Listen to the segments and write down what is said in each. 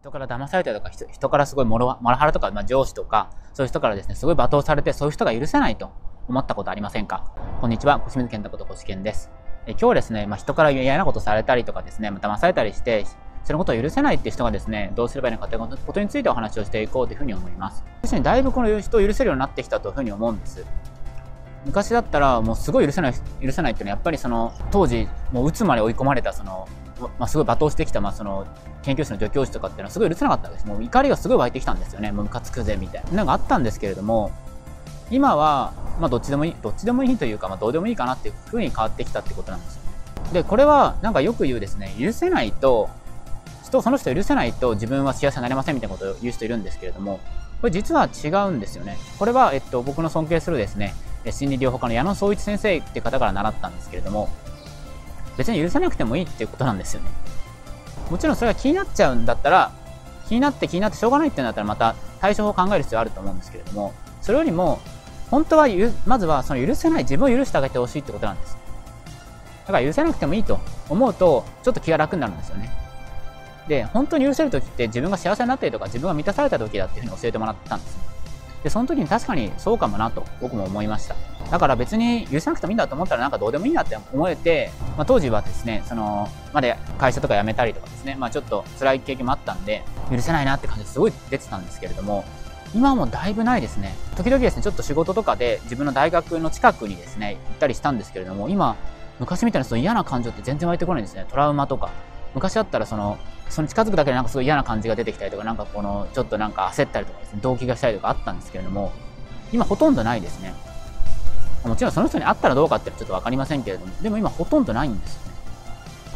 人から騙されたりとか、人からすごいモラハラとか、まあ、上司とか、そういう人からですね、すごい罵倒されて、そういう人が許せないと思ったことありませんか？こんにちは、小清水健太こと小健です。え今日はですね、まあ、人から嫌なことされたりとかですね、騙されたりして、そのことを許せないっていう人がですね、どうすればいいのかということについてお話をしていこうというふうに思います。確かにだいぶこの人を許せるようになってきたというふうに思うんです。昔だったらもうすごい許せない、許せないっていうのはやっぱりその当時もう鬱まで追い込まれたそのまあ、すごい罵倒してきた、まあ、その研究室の助教授とかっていうのはすごい許せなかったです。もう怒りがすごい湧いてきたんですよね。ムカつくぜみたいな。なんかあったんですけれども、今は、まあ、どっちでもいい、どっちでもいいというか、まあ、どうでもいいかなっていう風に変わってきたってことなんですよ。で、これは、なんかよく言うですね、許せないと、人、その人許せないと自分は幸せになれませんみたいなことを言う人いるんですけれども、これ実は違うんですよね。これは、えっと、僕の尊敬するですね、心理療法家の矢野総一先生って方から習ったんですけれども、別に許さなくてもいいっていうことなんですよね。もちろんそれが気になっちゃうんだったら、気になって気になってしょうがないってんだったらまた対処法を考える必要あると思うんですけれども、それよりも、本当はまずはその許せない、自分を許してあげてほしいってことなんです。だから許せなくてもいいと思うと、ちょっと気が楽になるんですよね。で、本当に許せる時って自分が幸せになったりとか自分が満たされた時だっていうふうに教えてもらったんです。で、その時に確かにそうかもなと僕も思いました。だから別に許さなくてもいいんだと思ったらなんかどうでもいいなって思えて、まあ、当時はですね、その、まだ会社とか辞めたりとかですね、まあちょっと辛い経験もあったんで、許せないなって感じですごい出てたんですけれども、今もだいぶないですね。時々ですね、ちょっと仕事とかで自分の大学の近くにですね、行ったりしたんですけれども、今、昔みたいなその嫌な感情って全然湧いてこないんですね。トラウマとか。昔だったらその、その近づくだけでなんかすごい嫌な感じが出てきたりとか、なんかこの、ちょっとなんか焦ったりとかですね、動機がしたりとかあったんですけれども、今ほとんどないですね。もちろんその人に会ったらどうかってちょっと分かりませんけれども、でも今ほとんどないんですよね。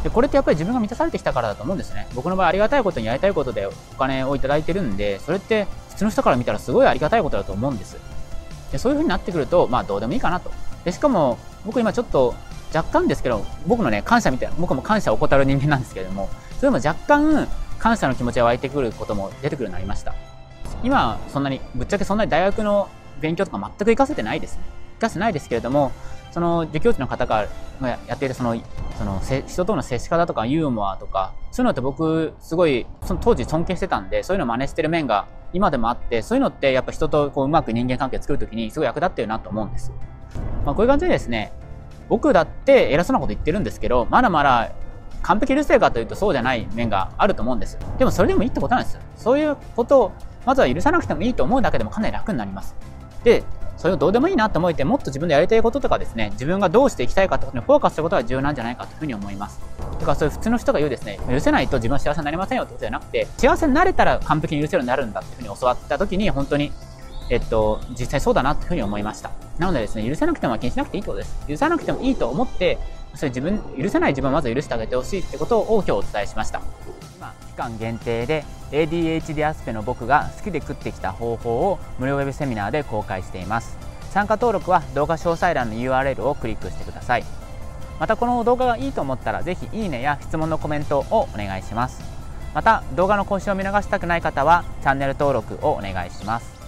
で、これってやっぱり自分が満たされてきたからだと思うんですね。僕の場合ありがたいことにやりたいことでお金をいただいてるんで、それって普通の人から見たらすごいありがたいことだと思うんです。で、そういう風になってくると、まあどうでもいいかなと。で、しかも僕今ちょっと若干ですけど、僕のね、感謝みたいな、僕も感謝を怠る人間なんですけれども、それも若干感謝の気持ちが湧いてくることも出てくるようになりました。今、そんなに、ぶっちゃけそんなに大学の勉強とか全く活かせてないですね。活かせてないですけれども、その助教授の方がやっているそのその人との接し方とかユーモアとかそういうのって僕すごいその当時尊敬してたんでそういうのを真似してる面が今でもあってそういうのってやっぱ人とこううまく人間関係を作るときにすごい役立ってるなと思うんです。まあ、こういう感じでですね僕だって偉そうなこと言ってるんですけどまだまだ完璧うるせえかというとそうじゃない面があると思うんです。でもそれでもいいってことなんです。そういうことをまずは許さなくてもいいと思うだけでもかなり楽になります。で、それをどうでもいいなと思えて、もっと自分でやりたいこととかですね、自分がどうしていきたいかってことにフォーカスすることが重要なんじゃないかというふうに思います。だからそういう普通の人が言うですね、許せないと自分は幸せになりませんよってことじゃなくて、幸せになれたら完璧に許せるようになるんだっていうふうに教わった時に、本当に、えっと、実際そうだなっていうふうに思いました。なのでですね、許せなくても気にしなくていいってことです。許さなくてもいいと思って、それ自分、許せない自分をまず許してあげてほしいってことを今日お伝えしました。今、期間限定で ADHD アスペの僕が好きで食ってきた方法を無料ウェブセミナーで公開しています。参加登録は動画詳細欄の URL をクリックしてください。またこの動画がいいと思ったらぜひいいねや質問のコメントをお願いします。また動画の更新を見逃したくない方はチャンネル登録をお願いします。